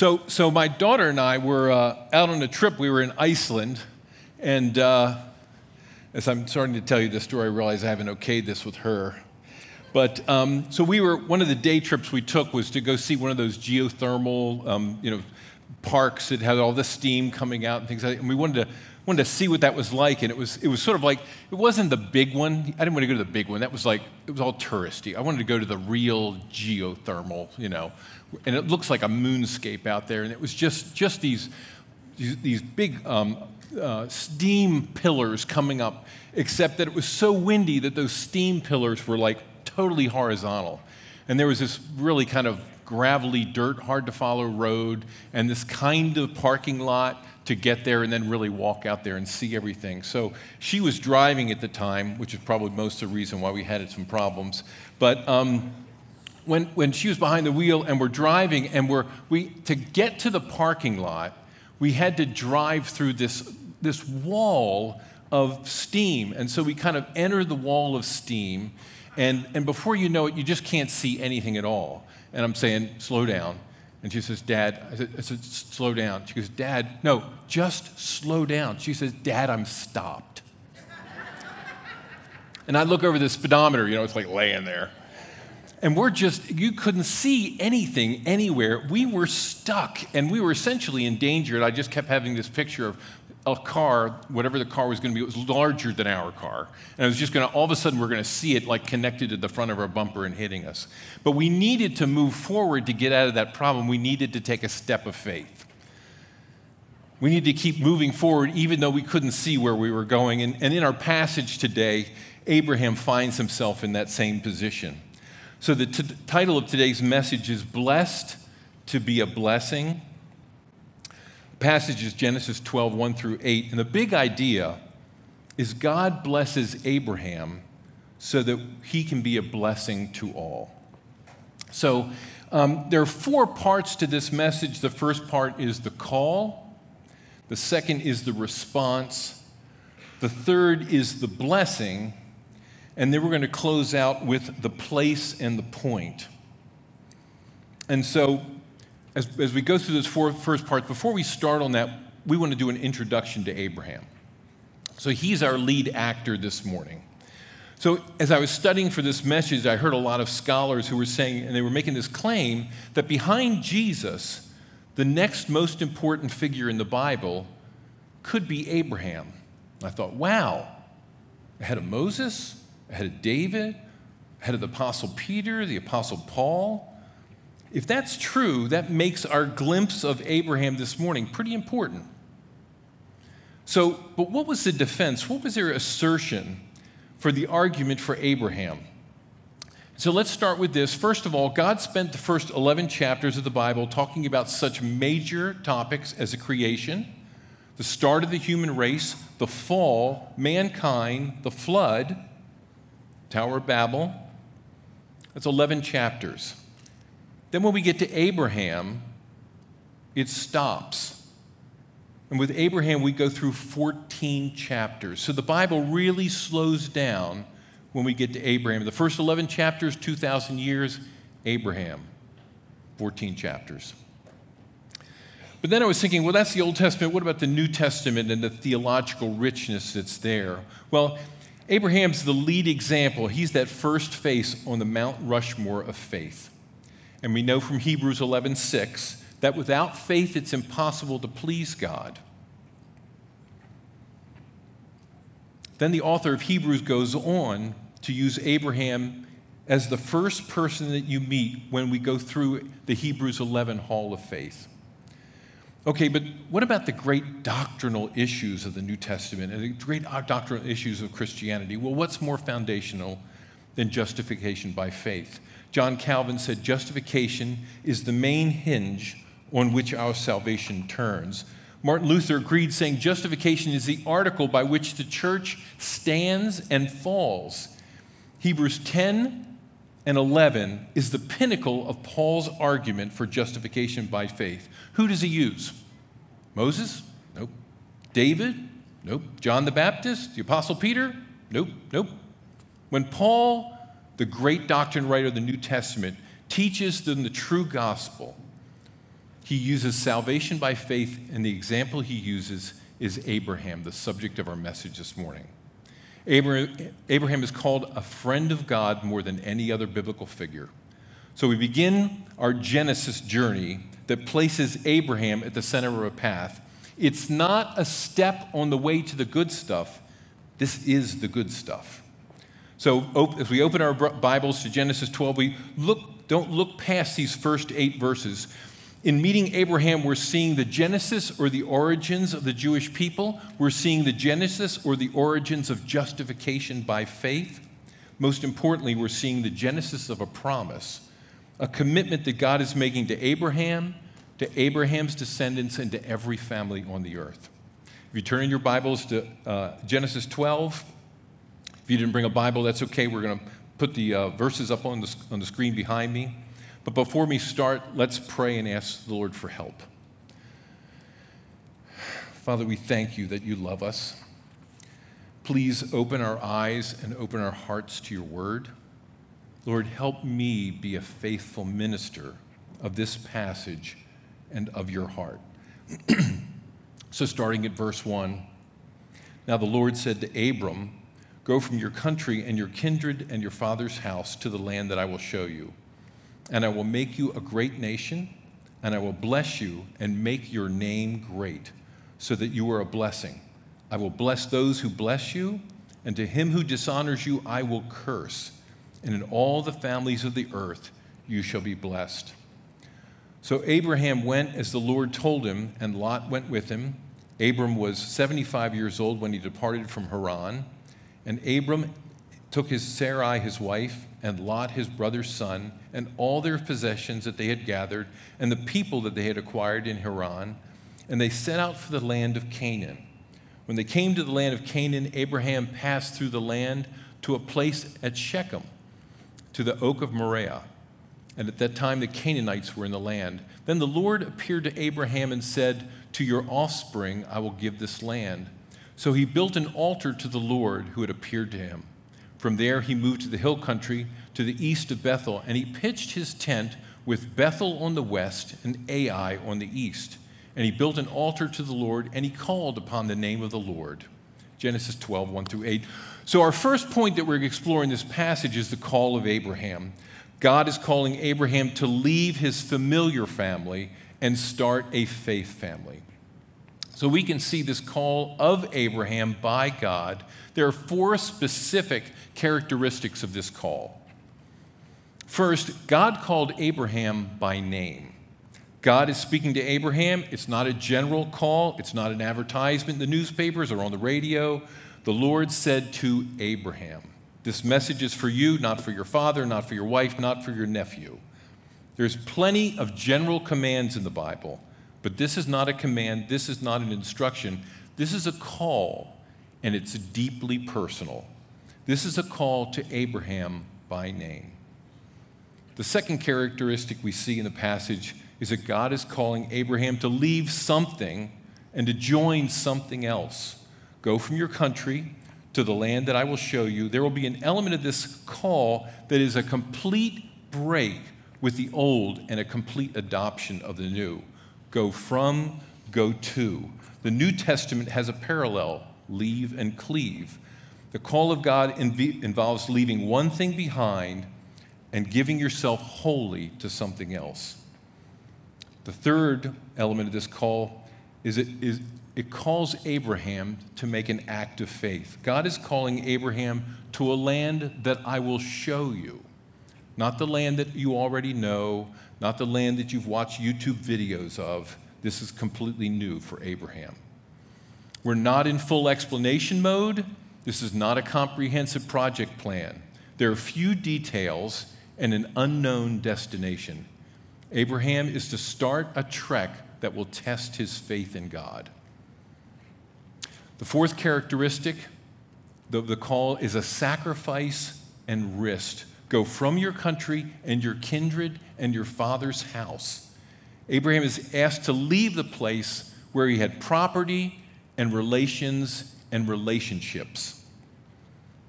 So, so my daughter and I were uh, out on a trip. We were in Iceland, and uh, as I'm starting to tell you this story, I realize I haven't okayed this with her. But um, so we were one of the day trips we took was to go see one of those geothermal, um, you know, parks that had all the steam coming out and things like that. And we wanted to wanted to see what that was like. And it was it was sort of like it wasn't the big one. I didn't want to go to the big one. That was like it was all touristy. I wanted to go to the real geothermal, you know. And it looks like a moonscape out there. And it was just just these these, big um, uh, steam pillars coming up. Except that it was so windy that those steam pillars were like totally horizontal. And there was this really kind of gravelly, dirt, hard to follow road, and this kind of parking lot to get there and then really walk out there and see everything. So she was driving at the time, which is probably most of the reason why we had some problems. But um, when, when she was behind the wheel and we're driving, and we're, we, to get to the parking lot, we had to drive through this, this wall of steam. And so we kind of enter the wall of steam, and, and before you know it, you just can't see anything at all. And I'm saying, slow down. And she says, Dad, I said, I said, slow down. She goes, Dad, no, just slow down. She says, Dad, I'm stopped. and I look over the speedometer, you know, it's like laying there. And we're just, you couldn't see anything anywhere. We were stuck and we were essentially in danger. And I just kept having this picture of a car, whatever the car was going to be, it was larger than our car. And it was just going to, all of a sudden, we're going to see it like connected to the front of our bumper and hitting us. But we needed to move forward to get out of that problem. We needed to take a step of faith. We need to keep moving forward even though we couldn't see where we were going. And, and in our passage today, Abraham finds himself in that same position. So the t- title of today's message is Blessed to be a Blessing passage is Genesis 12, 1 through 8. And the big idea is God blesses Abraham so that he can be a blessing to all. So um, there are four parts to this message. The first part is the call, the second is the response, the third is the blessing, and then we're going to close out with the place and the point. And so as, as we go through those four, first parts, before we start on that, we want to do an introduction to Abraham. So he's our lead actor this morning. So, as I was studying for this message, I heard a lot of scholars who were saying, and they were making this claim, that behind Jesus, the next most important figure in the Bible could be Abraham. I thought, wow, ahead of Moses, ahead of David, ahead of the Apostle Peter, the Apostle Paul. If that's true, that makes our glimpse of Abraham this morning pretty important. So, but what was the defense? What was their assertion for the argument for Abraham? So let's start with this. First of all, God spent the first 11 chapters of the Bible talking about such major topics as the creation, the start of the human race, the fall, mankind, the flood, Tower of Babel. That's 11 chapters. Then when we get to Abraham, it stops. And with Abraham, we go through 14 chapters. So the Bible really slows down when we get to Abraham. The first 11 chapters, 2,000 years, Abraham, 14 chapters. But then I was thinking, well, that's the Old Testament. What about the New Testament and the theological richness that's there? Well, Abraham's the lead example. He's that first face on the Mount Rushmore of faith. And we know from Hebrews 11:6 that without faith it's impossible to please God. Then the author of Hebrews goes on to use Abraham as the first person that you meet when we go through the Hebrews 11 Hall of Faith. Okay, but what about the great doctrinal issues of the New Testament and the great doctrinal issues of Christianity? Well, what's more foundational than justification by faith? John Calvin said justification is the main hinge on which our salvation turns. Martin Luther agreed, saying justification is the article by which the church stands and falls. Hebrews 10 and 11 is the pinnacle of Paul's argument for justification by faith. Who does he use? Moses? Nope. David? Nope. John the Baptist? The Apostle Peter? Nope. Nope. When Paul the great doctrine writer of the New Testament, teaches them the true gospel. he uses salvation by faith, and the example he uses is Abraham, the subject of our message this morning. Abraham is called a friend of God more than any other biblical figure. So we begin our Genesis journey that places Abraham at the center of a path. It's not a step on the way to the good stuff, this is the good stuff. So if we open our Bibles to Genesis 12, we look, don't look past these first eight verses in meeting Abraham, we're seeing the genesis or the origins of the Jewish people. We're seeing the genesis or the origins of justification by faith. Most importantly, we're seeing the genesis of a promise, a commitment that God is making to Abraham, to Abraham's descendants, and to every family on the earth. If you turn in your Bibles to uh, Genesis 12, if you didn't bring a Bible, that's okay. We're going to put the uh, verses up on the, on the screen behind me. But before we start, let's pray and ask the Lord for help. Father, we thank you that you love us. Please open our eyes and open our hearts to your word. Lord, help me be a faithful minister of this passage and of your heart. so, starting at verse 1 Now the Lord said to Abram, Go from your country and your kindred and your father's house to the land that I will show you and I will make you a great nation, and I will bless you and make your name great, so that you are a blessing. I will bless those who bless you, and to him who dishonors you, I will curse. And in all the families of the earth, you shall be blessed. So Abraham went as the Lord told him, and Lot went with him. Abram was 75 years old when he departed from Haran. And Abram took his Sarai, his wife, and Lot, his brother's son, and all their possessions that they had gathered, and the people that they had acquired in Haran, and they set out for the land of Canaan. When they came to the land of Canaan, Abraham passed through the land to a place at Shechem, to the oak of Moriah. And at that time, the Canaanites were in the land. Then the Lord appeared to Abraham and said, To your offspring I will give this land. So he built an altar to the Lord who had appeared to him. From there, he moved to the hill country to the east of Bethel, and he pitched his tent with Bethel on the west and Ai on the east. And he built an altar to the Lord, and he called upon the name of the Lord. Genesis 12, 1 through 8. So, our first point that we're exploring this passage is the call of Abraham. God is calling Abraham to leave his familiar family and start a faith family. So, we can see this call of Abraham by God. There are four specific characteristics of this call. First, God called Abraham by name. God is speaking to Abraham. It's not a general call, it's not an advertisement in the newspapers or on the radio. The Lord said to Abraham, This message is for you, not for your father, not for your wife, not for your nephew. There's plenty of general commands in the Bible, but this is not a command, this is not an instruction. This is a call, and it's deeply personal. This is a call to Abraham by name. The second characteristic we see in the passage is that God is calling Abraham to leave something and to join something else. Go from your country to the land that I will show you. There will be an element of this call that is a complete break with the old and a complete adoption of the new. Go from, go to. The New Testament has a parallel leave and cleave. The call of God inv- involves leaving one thing behind and giving yourself wholly to something else. The third element of this call is it, is it calls Abraham to make an act of faith. God is calling Abraham to a land that I will show you. Not the land that you already know, not the land that you've watched YouTube videos of. This is completely new for Abraham. We're not in full explanation mode. This is not a comprehensive project plan. There are few details and an unknown destination. Abraham is to start a trek that will test his faith in God. The fourth characteristic of the call is a sacrifice and risk. Go from your country and your kindred and your father's house. Abraham is asked to leave the place where he had property and relations and relationships.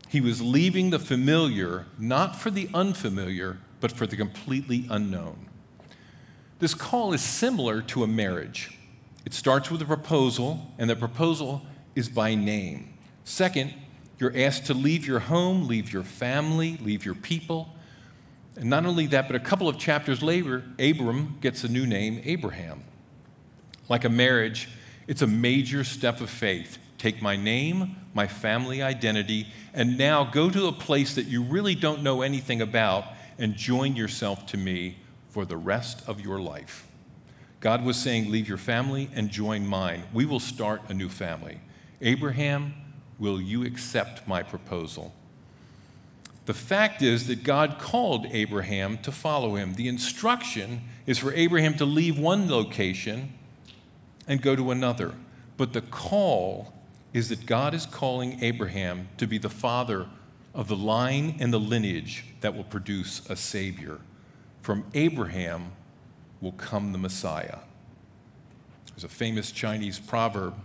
He was leaving the familiar, not for the unfamiliar, but for the completely unknown. This call is similar to a marriage. It starts with a proposal, and the proposal is by name. Second, you're asked to leave your home, leave your family, leave your people. And not only that, but a couple of chapters later, Abram gets a new name, Abraham. Like a marriage, it's a major step of faith. Take my name, my family identity, and now go to a place that you really don't know anything about and join yourself to me for the rest of your life. God was saying, Leave your family and join mine. We will start a new family. Abraham, will you accept my proposal? The fact is that God called Abraham to follow him. The instruction is for Abraham to leave one location and go to another. But the call is that God is calling Abraham to be the father of the line and the lineage that will produce a Savior. From Abraham will come the Messiah. There's a famous Chinese proverb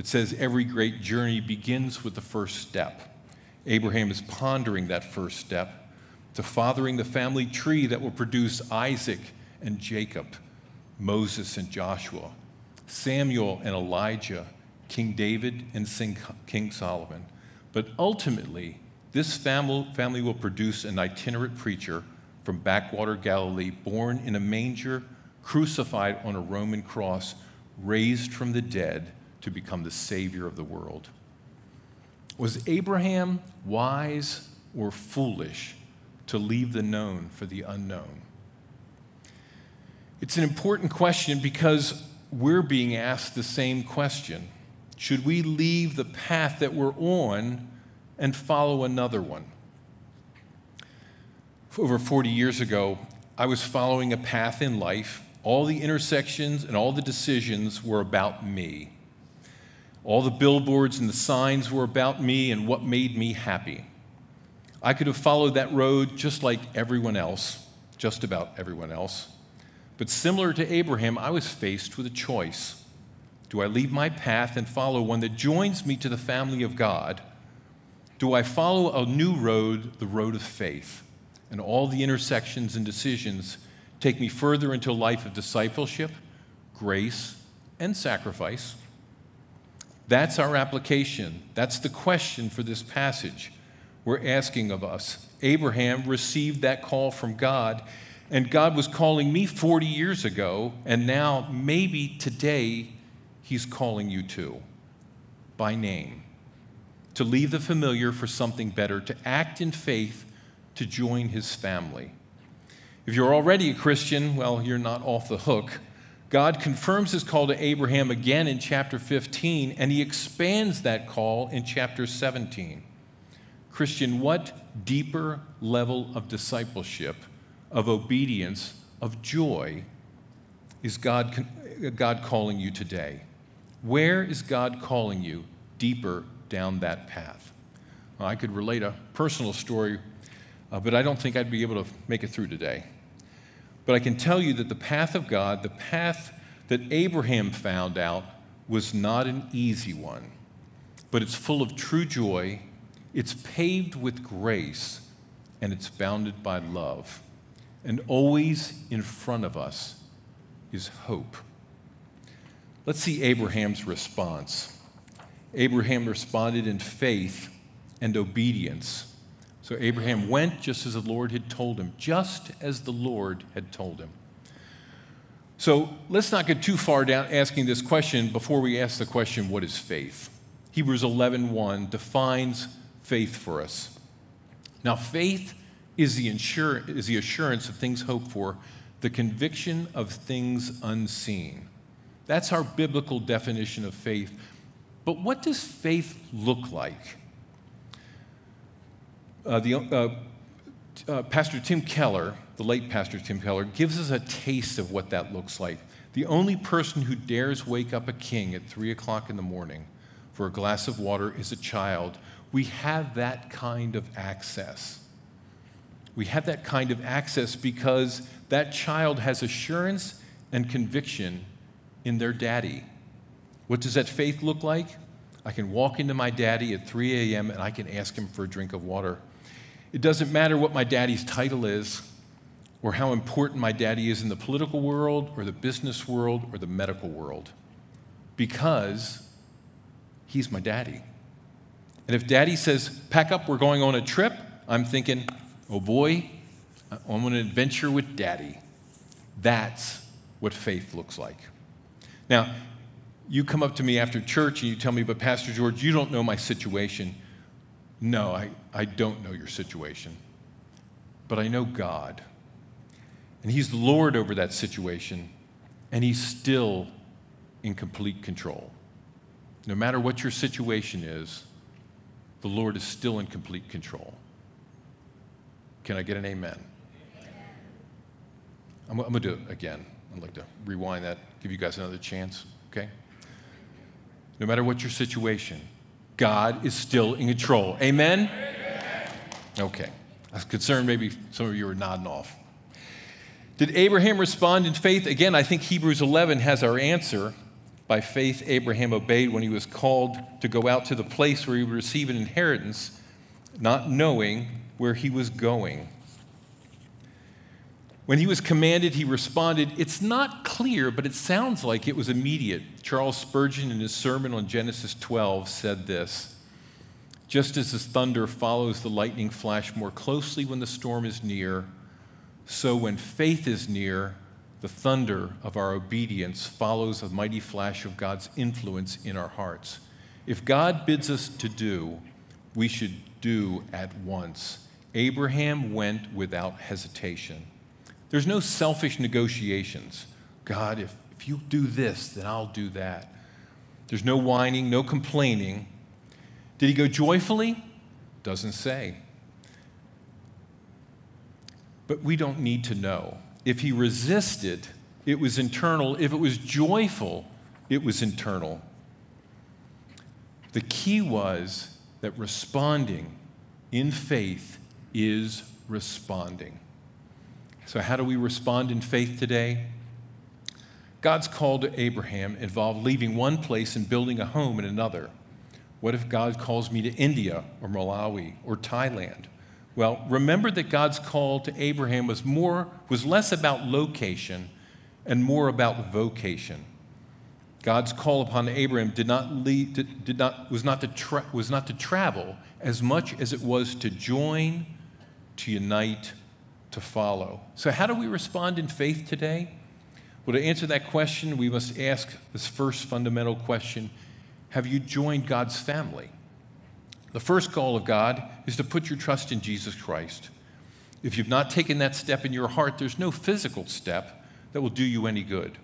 that says every great journey begins with the first step. Abraham is pondering that first step to fathering the family tree that will produce Isaac and Jacob, Moses and Joshua, Samuel and Elijah, King David and King Solomon. But ultimately, this family will produce an itinerant preacher from backwater Galilee, born in a manger, crucified on a Roman cross, raised from the dead to become the Savior of the world. Was Abraham wise or foolish to leave the known for the unknown? It's an important question because we're being asked the same question. Should we leave the path that we're on and follow another one? Over 40 years ago, I was following a path in life. All the intersections and all the decisions were about me. All the billboards and the signs were about me and what made me happy. I could have followed that road just like everyone else, just about everyone else. But similar to Abraham, I was faced with a choice. Do I leave my path and follow one that joins me to the family of God? Do I follow a new road, the road of faith? And all the intersections and decisions take me further into a life of discipleship, grace, and sacrifice. That's our application. That's the question for this passage we're asking of us. Abraham received that call from God and God was calling me 40 years ago, and now maybe today He's calling you too, by name, to leave the familiar for something better, to act in faith, to join His family. If you're already a Christian, well, you're not off the hook. God confirms his call to Abraham again in chapter 15, and he expands that call in chapter 17. Christian, what deeper level of discipleship of obedience, of joy, is God, God calling you today? Where is God calling you deeper down that path? Well, I could relate a personal story, uh, but I don't think I'd be able to make it through today. But I can tell you that the path of God, the path that Abraham found out, was not an easy one, but it's full of true joy, it's paved with grace, and it's bounded by love. And always in front of us is hope. Let's see Abraham's response. Abraham responded in faith and obedience. So Abraham went just as the Lord had told him, just as the Lord had told him. So let's not get too far down asking this question before we ask the question, what is faith? Hebrews 11:1 defines faith for us. Now, faith is the, insur- is the assurance of things hoped for, the conviction of things unseen. That's our biblical definition of faith. But what does faith look like? Uh, the, uh, uh, Pastor Tim Keller, the late Pastor Tim Keller, gives us a taste of what that looks like. The only person who dares wake up a king at 3 o'clock in the morning for a glass of water is a child. We have that kind of access. We have that kind of access because that child has assurance and conviction in their daddy. What does that faith look like? I can walk into my daddy at 3 a.m. and I can ask him for a drink of water. It doesn't matter what my daddy's title is. or how important my daddy is in the political world or the business world or the medical world because he's my daddy. And if daddy says, pack up, we're going on a trip, I'm thinking, oh boy, I'm on an adventure with daddy. That's what faith looks like. Now, you come up to me after church and you tell me, but Pastor George, you don't know my situation. No, I, I don't know your situation. But I know God. And He's Lord over that situation, and He's still in complete control. No matter what your situation is, the Lord is still in complete control. Can I get an amen? I'm, I'm going to do it again. I'd like to rewind that, give you guys another chance, okay? No matter what your situation, God is still in control. Amen? Amen? Okay. I was concerned maybe some of you were nodding off. Did Abraham respond in faith? Again, I think Hebrews 11 has our answer. By faith, Abraham obeyed when he was called to go out to the place where he would receive an inheritance, not knowing where he was going. When he was commanded, he responded. It's not clear, but it sounds like it was immediate. Charles Spurgeon, in his sermon on Genesis 12, said this Just as the thunder follows the lightning flash more closely when the storm is near, so when faith is near, the thunder of our obedience follows a mighty flash of God's influence in our hearts. If God bids us to do, we should do at once. Abraham went without hesitation. There's no selfish negotiations. God, if, if you do this, then I'll do that. There's no whining, no complaining. Did he go joyfully? Doesn't say. But we don't need to know. If he resisted, it was internal. If it was joyful, it was internal. The key was that responding in faith is responding. So, how do we respond in faith today? God's call to Abraham involved leaving one place and building a home in another. What if God calls me to India or Malawi or Thailand? Well, remember that God's call to Abraham was more was less about location and more about vocation. God's call upon Abraham did not lead, did not, was, not to tra- was not to travel as much as it was to join, to unite, to follow. So, how do we respond in faith today? Well, to answer that question, we must ask this first fundamental question Have you joined God's family? The first call of God is to put your trust in Jesus Christ. If you've not taken that step in your heart, there's no physical step that will do you any good.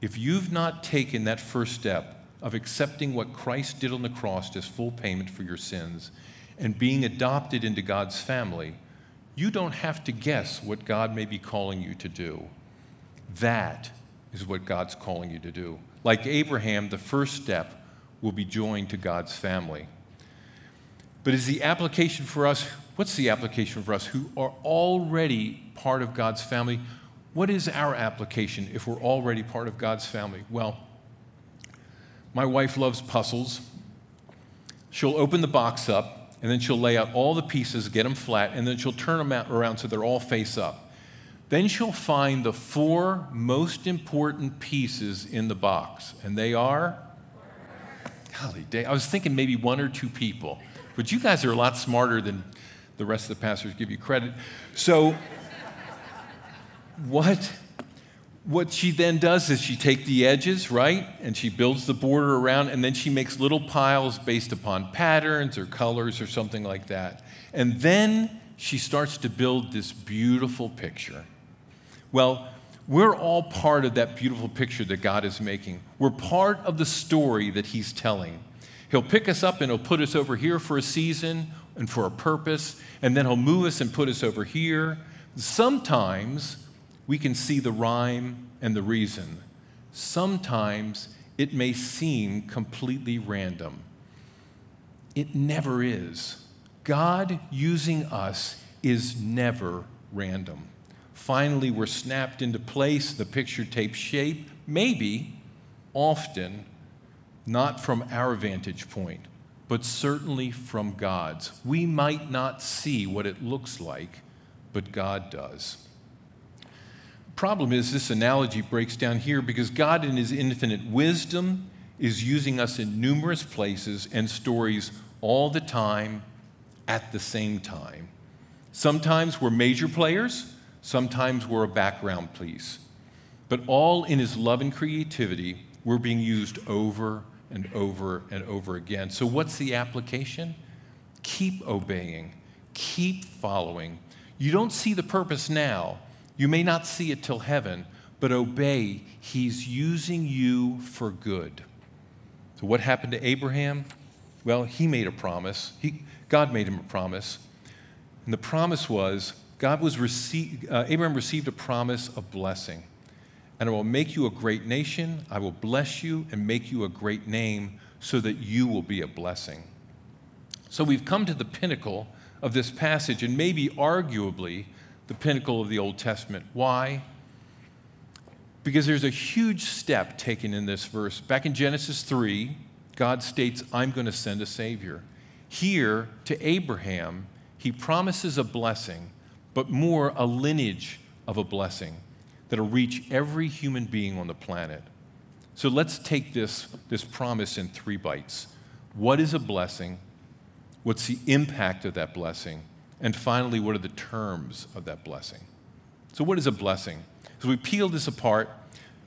If you've not taken that first step of accepting what Christ did on the cross as full payment for your sins and being adopted into God's family, you don't have to guess what God may be calling you to do. That is what God's calling you to do. Like Abraham, the first step will be joined to God's family. But is the application for us, what's the application for us who are already part of God's family? What is our application if we're already part of God's family? Well, my wife loves puzzles. She'll open the box up and then she'll lay out all the pieces, get them flat, and then she'll turn them around so they're all face up. Then she'll find the four most important pieces in the box, and they are. Golly, day, I was thinking maybe one or two people, but you guys are a lot smarter than the rest of the pastors give you credit. So, what what she then does is she takes the edges, right? And she builds the border around, and then she makes little piles based upon patterns or colors or something like that. And then she starts to build this beautiful picture. Well, we're all part of that beautiful picture that God is making. We're part of the story that He's telling. He'll pick us up and He'll put us over here for a season and for a purpose, and then He'll move us and put us over here. Sometimes we can see the rhyme and the reason. Sometimes it may seem completely random. It never is. God using us is never random. Finally, we're snapped into place, the picture takes shape, maybe, often, not from our vantage point, but certainly from God's. We might not see what it looks like, but God does. Problem is, this analogy breaks down here because God, in His infinite wisdom, is using us in numerous places and stories all the time at the same time. Sometimes we're major players, sometimes we're a background piece. But all in His love and creativity, we're being used over and over and over again. So, what's the application? Keep obeying, keep following. You don't see the purpose now, you may not see it till heaven, but obey. He's using you for good. So, what happened to Abraham? Well, he made a promise. He, God made him a promise. And the promise was God was received, uh, Abraham received a promise of blessing. And I will make you a great nation. I will bless you and make you a great name so that you will be a blessing. So we've come to the pinnacle of this passage, and maybe arguably the pinnacle of the Old Testament. Why? Because there's a huge step taken in this verse. Back in Genesis 3, God states, I'm going to send a Savior. Here, to Abraham, he promises a blessing, but more a lineage of a blessing that'll reach every human being on the planet. So let's take this, this promise in three bites. What is a blessing? What's the impact of that blessing? And finally, what are the terms of that blessing? So, what is a blessing? So, we peel this apart,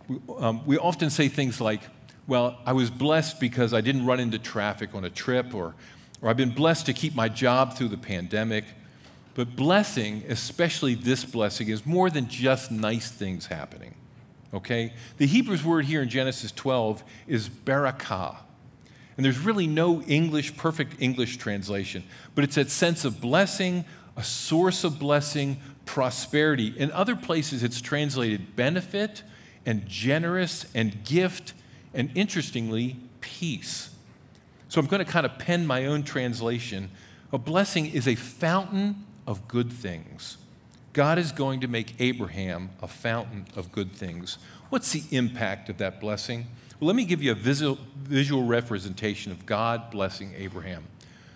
we, um, we often say things like, Well, I was blessed because I didn't run into traffic on a trip, or, or I've been blessed to keep my job through the pandemic. But blessing, especially this blessing, is more than just nice things happening. Okay? The Hebrews word here in Genesis 12 is barakah. And there's really no English, perfect English translation, but it's that sense of blessing, a source of blessing, prosperity. In other places, it's translated benefit and generous and gift, and interestingly, peace. So I'm going to kind of pen my own translation. A blessing is a fountain of good things. God is going to make Abraham a fountain of good things. What's the impact of that blessing? Let me give you a visual, visual representation of God blessing Abraham.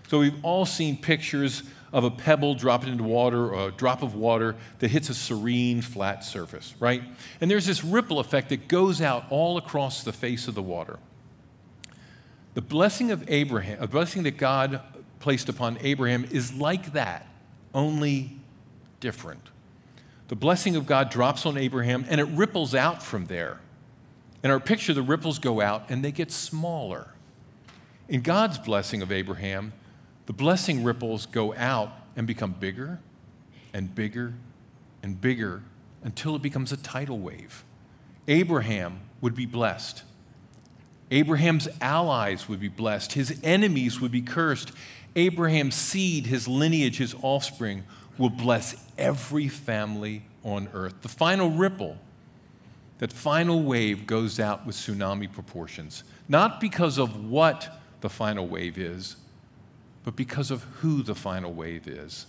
So, we've all seen pictures of a pebble dropping into water or a drop of water that hits a serene, flat surface, right? And there's this ripple effect that goes out all across the face of the water. The blessing of Abraham, a blessing that God placed upon Abraham, is like that only different. The blessing of God drops on Abraham and it ripples out from there. In our picture, the ripples go out and they get smaller. In God's blessing of Abraham, the blessing ripples go out and become bigger and bigger and bigger until it becomes a tidal wave. Abraham would be blessed. Abraham's allies would be blessed. His enemies would be cursed. Abraham's seed, his lineage, his offspring, will bless every family on earth. The final ripple, that final wave goes out with tsunami proportions, not because of what the final wave is, but because of who the final wave is.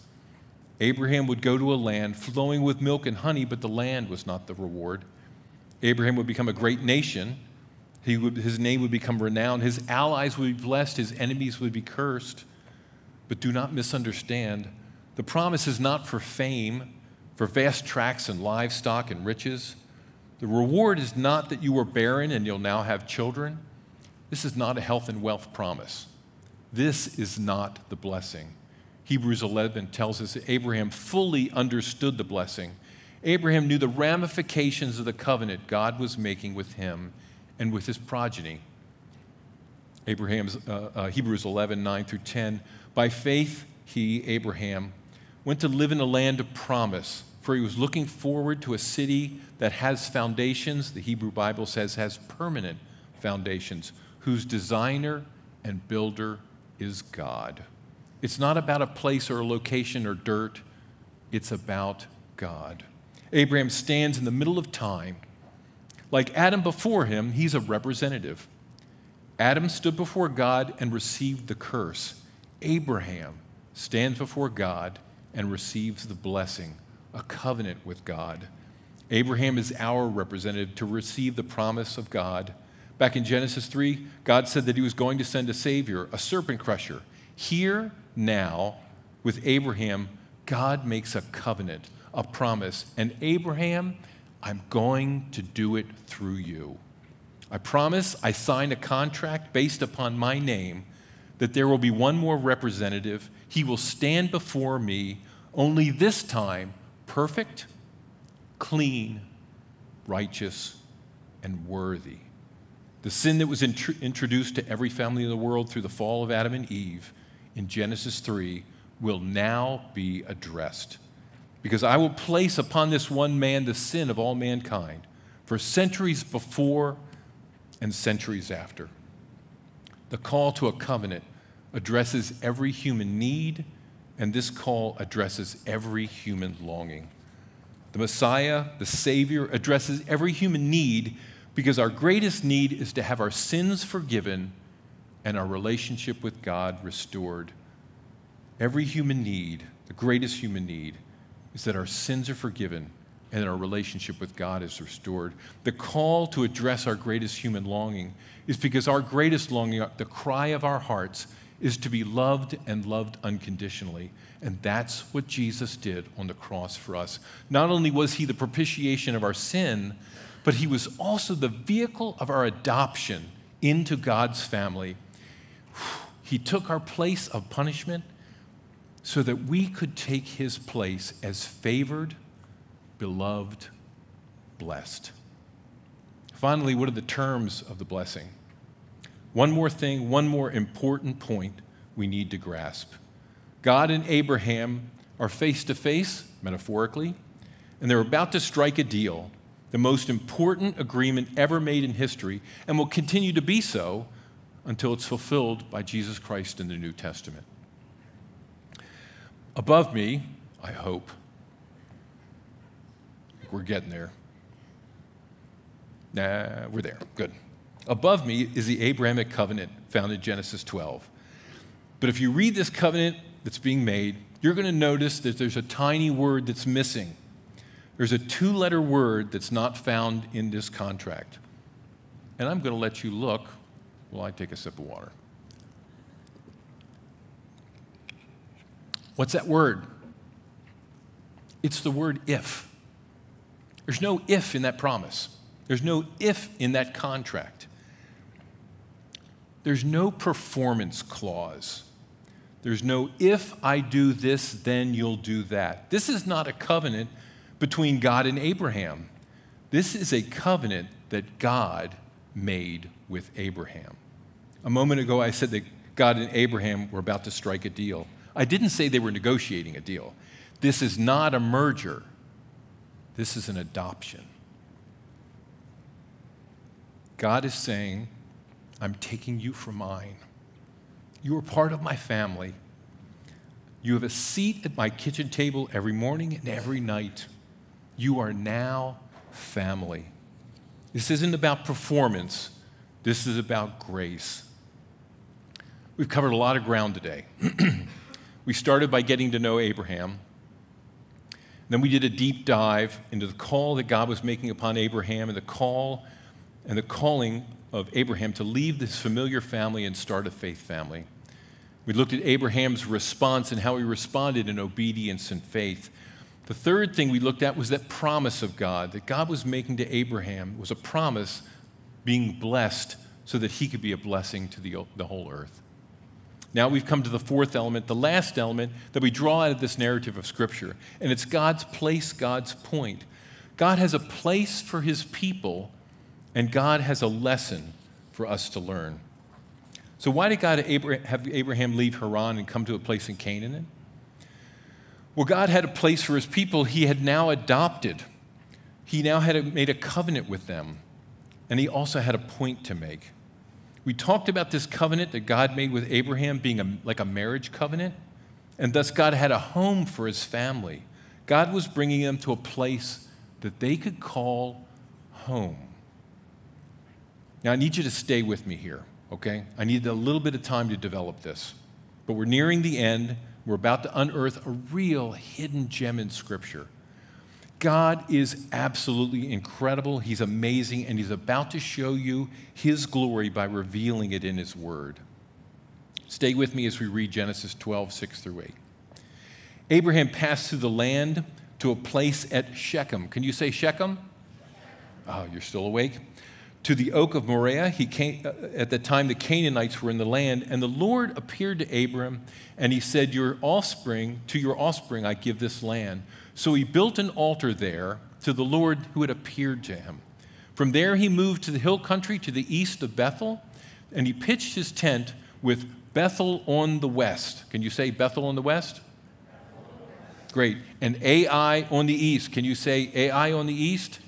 Abraham would go to a land flowing with milk and honey, but the land was not the reward. Abraham would become a great nation. Would, his name would become renowned. His allies would be blessed. His enemies would be cursed. But do not misunderstand. The promise is not for fame, for vast tracts and livestock and riches. The reward is not that you were barren and you'll now have children. This is not a health and wealth promise. This is not the blessing. Hebrews 11 tells us that Abraham fully understood the blessing. Abraham knew the ramifications of the covenant God was making with him and with his progeny. Abraham's uh, uh, Hebrews 11, 9 through 10 by faith, he, Abraham, went to live in a land of promise, for he was looking forward to a city that has foundations, the Hebrew Bible says has permanent foundations, whose designer and builder is God. It's not about a place or a location or dirt, it's about God. Abraham stands in the middle of time. Like Adam before him, he's a representative. Adam stood before God and received the curse. Abraham stands before God and receives the blessing, a covenant with God. Abraham is our representative to receive the promise of God. Back in Genesis 3, God said that he was going to send a Savior, a serpent crusher. Here, now, with Abraham, God makes a covenant, a promise. And Abraham, I'm going to do it through you. I promise I sign a contract based upon my name that there will be one more representative. He will stand before me, only this time perfect, clean, righteous, and worthy. The sin that was int- introduced to every family in the world through the fall of Adam and Eve in Genesis 3 will now be addressed. Because I will place upon this one man the sin of all mankind for centuries before and centuries after. The call to a covenant addresses every human need, and this call addresses every human longing. The Messiah, the Savior, addresses every human need because our greatest need is to have our sins forgiven and our relationship with God restored. Every human need, the greatest human need, is that our sins are forgiven and our relationship with God is restored. The call to address our greatest human longing is because our greatest longing, the cry of our hearts, is to be loved and loved unconditionally. And that's what Jesus did on the cross for us. Not only was he the propitiation of our sin, but he was also the vehicle of our adoption into God's family. He took our place of punishment so that we could take his place as favored, beloved, blessed. Finally, what are the terms of the blessing? One more thing, one more important point we need to grasp. God and Abraham are face to face, metaphorically, and they're about to strike a deal, the most important agreement ever made in history, and will continue to be so until it's fulfilled by Jesus Christ in the New Testament. Above me, I hope, we're getting there. Nah, we're there. Good. Above me is the Abrahamic covenant found in Genesis 12. But if you read this covenant that's being made, you're going to notice that there's a tiny word that's missing. There's a two letter word that's not found in this contract. And I'm going to let you look while I take a sip of water. What's that word? It's the word if. There's no if in that promise. There's no if in that contract. There's no performance clause. There's no if I do this, then you'll do that. This is not a covenant between God and Abraham. This is a covenant that God made with Abraham. A moment ago, I said that God and Abraham were about to strike a deal. I didn't say they were negotiating a deal. This is not a merger, this is an adoption. God is saying, I'm taking you for mine. You are part of my family. You have a seat at my kitchen table every morning and every night. You are now family. This isn't about performance, this is about grace. We've covered a lot of ground today. we started by getting to know Abraham. Then we did a deep dive into the call that God was making upon Abraham and the call and the calling of Abraham to leave this familiar family and start a faith family. We looked at Abraham's response and how he responded in obedience and faith. The third thing we looked at was that promise of God that God was making to Abraham was a promise being blessed so that he could be a blessing to the, the whole earth. Now we've come to the fourth element, the last element that we draw out of this narrative of Scripture, and it's God's place, God's point. God has a place for his people, and God has a lesson for us to learn. So, why did God have Abraham leave Haran and come to a place in Canaan? Well, God had a place for his people he had now adopted. He now had made a covenant with them, and he also had a point to make. We talked about this covenant that God made with Abraham being a, like a marriage covenant, and thus God had a home for his family. God was bringing them to a place that they could call home. Now, I need you to stay with me here, okay? I need a little bit of time to develop this. But we're nearing the end. We're about to unearth a real hidden gem in Scripture. God is absolutely incredible. He's amazing, and He's about to show you His glory by revealing it in His Word. Stay with me as we read Genesis 12, 6 through 8. Abraham passed through the land to a place at Shechem. Can you say Shechem? Oh, you're still awake? To the oak of Moriah, he came, uh, at the time the Canaanites were in the land, and the Lord appeared to Abram, and he said, Your offspring, to your offspring I give this land. So he built an altar there to the Lord who had appeared to him. From there he moved to the hill country to the east of Bethel, and he pitched his tent with Bethel on the west. Can you say Bethel on the west? Great. And Ai on the east. Can you say Ai on the east?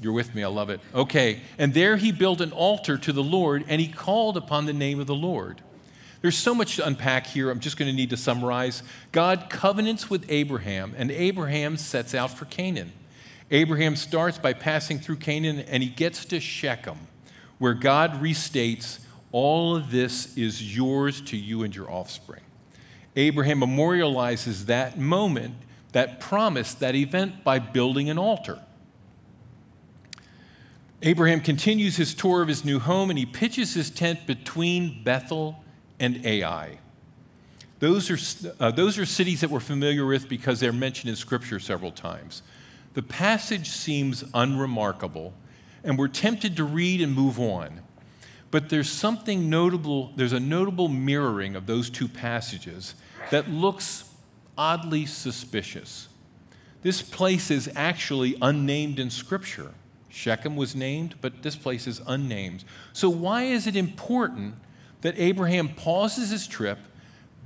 You're with me. I love it. Okay. And there he built an altar to the Lord and he called upon the name of the Lord. There's so much to unpack here. I'm just going to need to summarize. God covenants with Abraham, and Abraham sets out for Canaan. Abraham starts by passing through Canaan and he gets to Shechem, where God restates, All of this is yours to you and your offspring. Abraham memorializes that moment, that promise, that event by building an altar. Abraham continues his tour of his new home and he pitches his tent between Bethel and Ai. Those are, uh, those are cities that we're familiar with because they're mentioned in Scripture several times. The passage seems unremarkable, and we're tempted to read and move on. But there's something notable, there's a notable mirroring of those two passages that looks oddly suspicious. This place is actually unnamed in Scripture. Shechem was named, but this place is unnamed. So, why is it important that Abraham pauses his trip,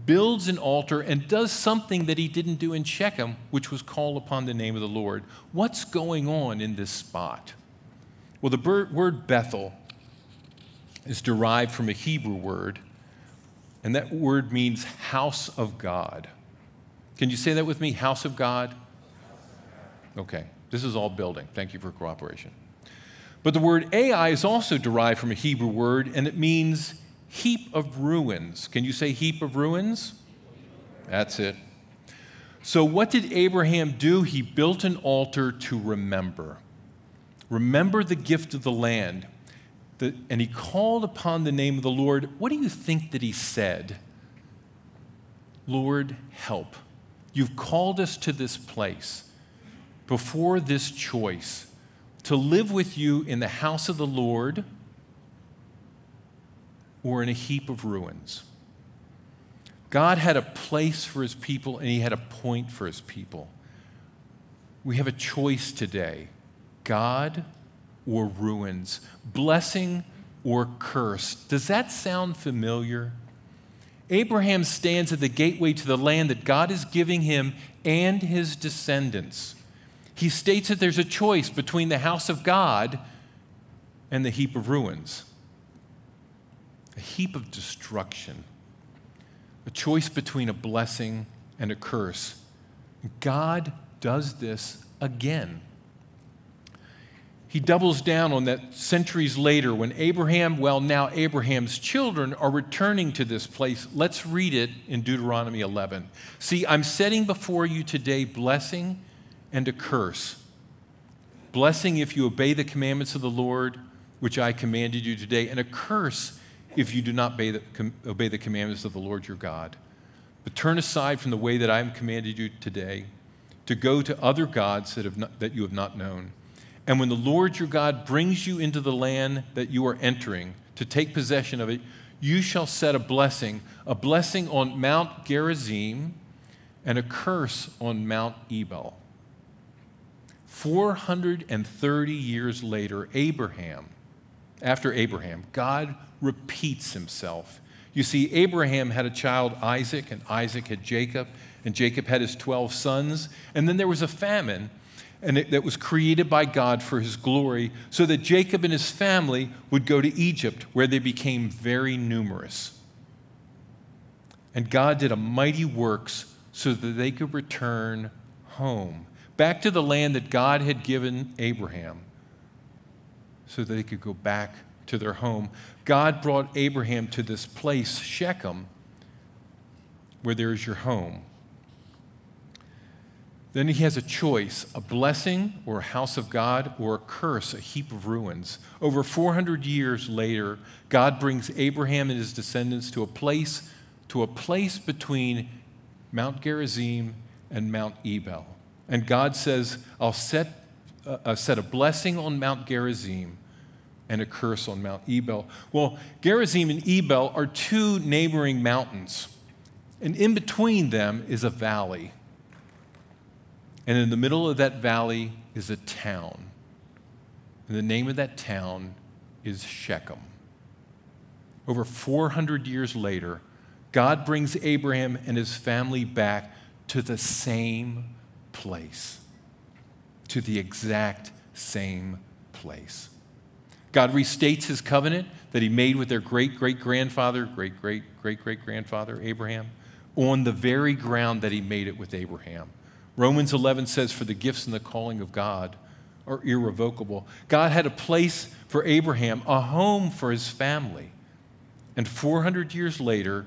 builds an altar, and does something that he didn't do in Shechem, which was call upon the name of the Lord? What's going on in this spot? Well, the word Bethel is derived from a Hebrew word, and that word means house of God. Can you say that with me? House of God? Okay. This is all building. Thank you for cooperation. But the word Ai is also derived from a Hebrew word, and it means heap of ruins. Can you say heap of ruins? That's it. So, what did Abraham do? He built an altar to remember. Remember the gift of the land. and he called upon the name of the Lord. What do you think that he said? Lord, help. You've called us to this place before this choice to live with you in the house of the Lord or in a heap of ruins. God had a place for his people and he had a point for his people. We have a choice today God or ruins, blessing or curse. Does that sound familiar? Abraham stands at the gateway to the land that God is giving him and his descendants he states that there's a choice between the house of God and the heap of ruins, a heap of destruction, a choice between a blessing and a curse. God does this again. He doubles down on that centuries later when Abraham, well, now Abraham's children are returning to this place. Let's read it in Deuteronomy 11. See, I'm setting before you today blessing and a curse. Blessing if you obey the commandments of the Lord, which I commanded you today, and a curse if you do not obey the, obey the commandments of the Lord your God. But turn aside from the way that I have commanded you today to go to other gods that, have not, that you have not known. And when the Lord your God brings you into the land that you are entering to take possession of it, you shall set a blessing, a blessing on Mount Gerizim and a curse on Mount Ebal. 430 years later, Abraham, after Abraham, God repeats himself. You see, Abraham had a child, Isaac, and Isaac had Jacob, and Jacob had his 12 sons. And then there was a famine and it, that was created by God for his glory, so that Jacob and his family would go to Egypt, where they became very numerous. And God did a mighty works so that they could return home back to the land that God had given Abraham so that they could go back to their home. God brought Abraham to this place, Shechem, where there is your home. Then he has a choice a blessing or a house of God, or a curse, a heap of ruins. Over 400 years later, God brings Abraham and his descendants to a place, to a place between Mount Gerizim and Mount Ebal. And God says, I'll set uh, set a blessing on Mount Gerizim and a curse on Mount Ebal. Well, Gerizim and Ebal are two neighboring mountains, and in between them is a valley. And in the middle of that valley is a town. And the name of that town is Shechem. Over 400 years later, God brings Abraham and his family back to the same place, to the exact same place. God restates his covenant that he made with their great great grandfather, great great great great grandfather, Abraham, on the very ground that he made it with Abraham. Romans 11 says, For the gifts and the calling of God are irrevocable. God had a place for Abraham, a home for his family. And 400 years later,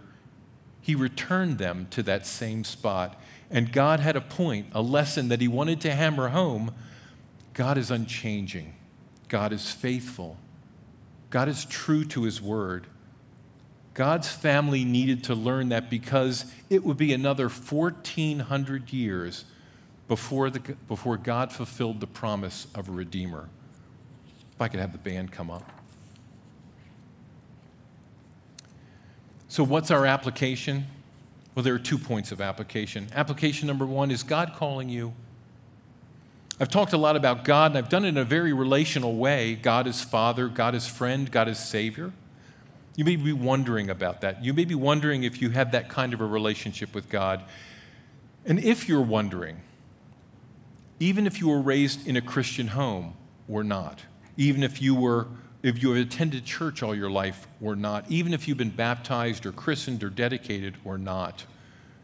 he returned them to that same spot. And God had a point, a lesson that he wanted to hammer home. God is unchanging, God is faithful, God is true to his word. God's family needed to learn that because it would be another 1,400 years before, the, before God fulfilled the promise of a Redeemer. If I could have the band come up. So, what's our application? Well, there are two points of application. Application number one is God calling you. I've talked a lot about God, and I've done it in a very relational way. God is Father, God is friend, God is Savior. You may be wondering about that. You may be wondering if you have that kind of a relationship with God. And if you're wondering, even if you were raised in a Christian home or not, even if you were if you have attended church all your life or not, even if you've been baptized or christened or dedicated or not,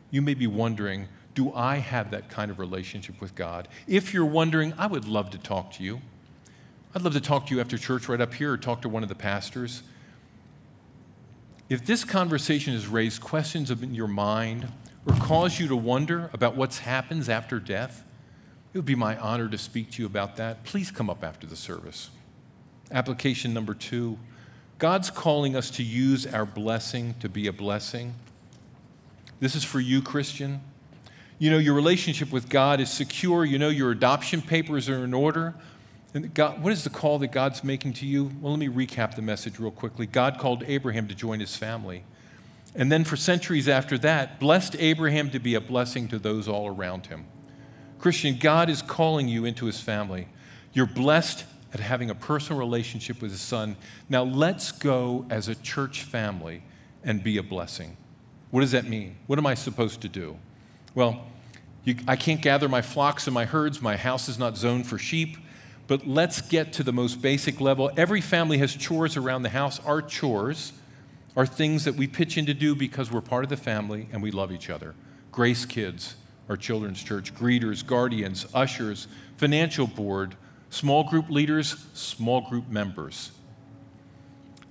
you may be wondering, do I have that kind of relationship with God? If you're wondering, I would love to talk to you. I'd love to talk to you after church right up here or talk to one of the pastors. If this conversation has raised questions in your mind or caused you to wonder about what happens after death, it would be my honor to speak to you about that. Please come up after the service. Application number two God's calling us to use our blessing to be a blessing. This is for you, Christian. You know, your relationship with God is secure. You know, your adoption papers are in order. And God, what is the call that God's making to you? Well, let me recap the message real quickly. God called Abraham to join his family. And then for centuries after that, blessed Abraham to be a blessing to those all around him. Christian, God is calling you into his family. You're blessed at having a personal relationship with his son. Now let's go as a church family and be a blessing. What does that mean? What am I supposed to do? Well, you, I can't gather my flocks and my herds. My house is not zoned for sheep. But let's get to the most basic level. Every family has chores around the house. Our chores are things that we pitch in to do because we're part of the family and we love each other. Grace Kids, our children's church, greeters, guardians, ushers, financial board, small group leaders, small group members.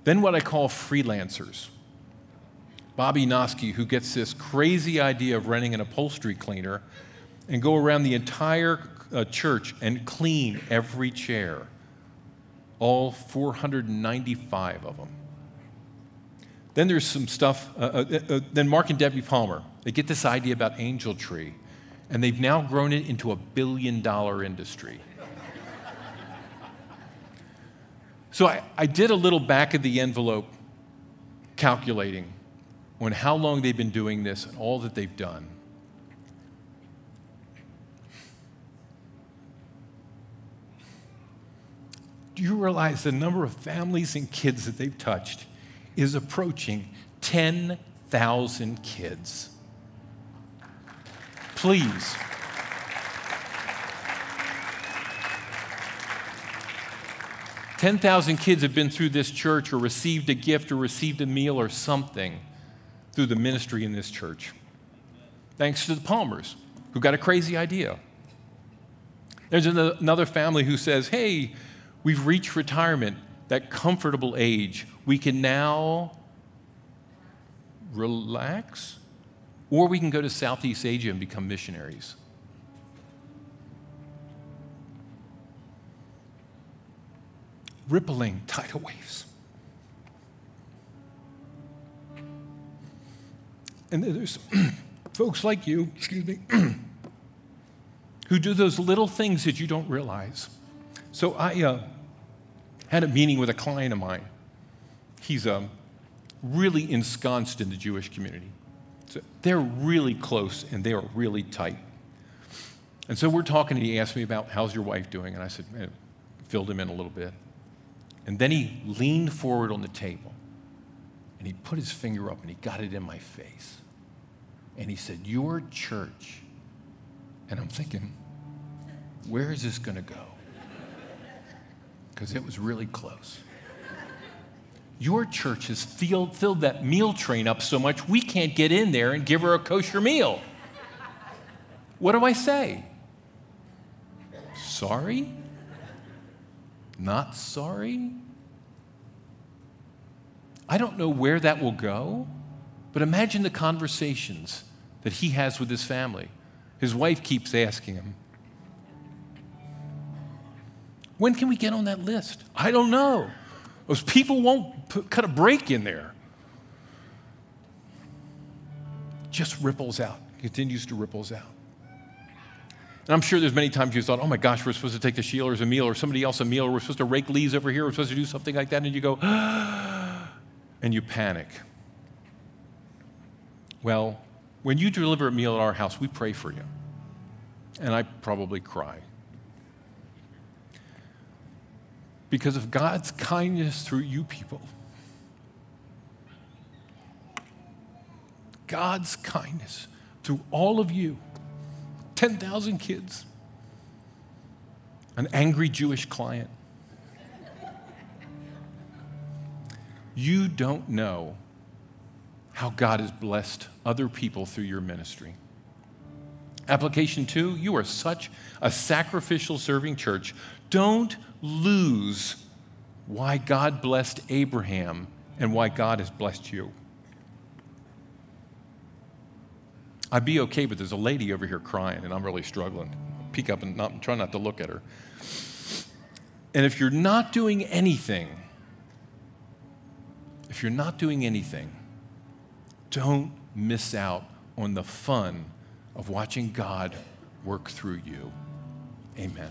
Then what I call freelancers. Bobby Noski, who gets this crazy idea of renting an upholstery cleaner and go around the entire uh, church and clean every chair, all 495 of them. Then there's some stuff, uh, uh, uh, then Mark and Debbie Palmer, they get this idea about Angel Tree and they've now grown it into a billion dollar industry. So I, I did a little back of the envelope calculating on how long they've been doing this and all that they've done. Do you realize the number of families and kids that they've touched is approaching 10,000 kids? Please. Ten thousand kids have been through this church or received a gift or received a meal or something through the ministry in this church. Thanks to the Palmers, who got a crazy idea. There's another family who says, Hey, we've reached retirement, that comfortable age. We can now relax or we can go to Southeast Asia and become missionaries. Rippling tidal waves. And there's folks like you, excuse me, who do those little things that you don't realize. So I uh, had a meeting with a client of mine. He's um, really ensconced in the Jewish community. So they're really close and they are really tight. And so we're talking, and he asked me about how's your wife doing, and I said, eh, filled him in a little bit. And then he leaned forward on the table and he put his finger up and he got it in my face. And he said, Your church. And I'm thinking, where is this going to go? Because it was really close. Your church has filled, filled that meal train up so much we can't get in there and give her a kosher meal. What do I say? Sorry? Not sorry? I don't know where that will go, but imagine the conversations that he has with his family. His wife keeps asking him, When can we get on that list? I don't know. Those people won't put, cut a break in there. Just ripples out, continues to ripples out. And I'm sure there's many times you thought, oh my gosh, we're supposed to take the Sheelers a meal or somebody else a meal, or we're supposed to rake leaves over here, we're supposed to do something like that, and you go, and you panic. Well, when you deliver a meal at our house, we pray for you. And I probably cry. Because of God's kindness through you people. God's kindness through all of you 10,000 kids, an angry Jewish client. You don't know how God has blessed other people through your ministry. Application two, you are such a sacrificial serving church. Don't lose why God blessed Abraham and why God has blessed you. I'd be okay, but there's a lady over here crying, and I'm really struggling. Peek up and not, try not to look at her. And if you're not doing anything, if you're not doing anything, don't miss out on the fun of watching God work through you. Amen.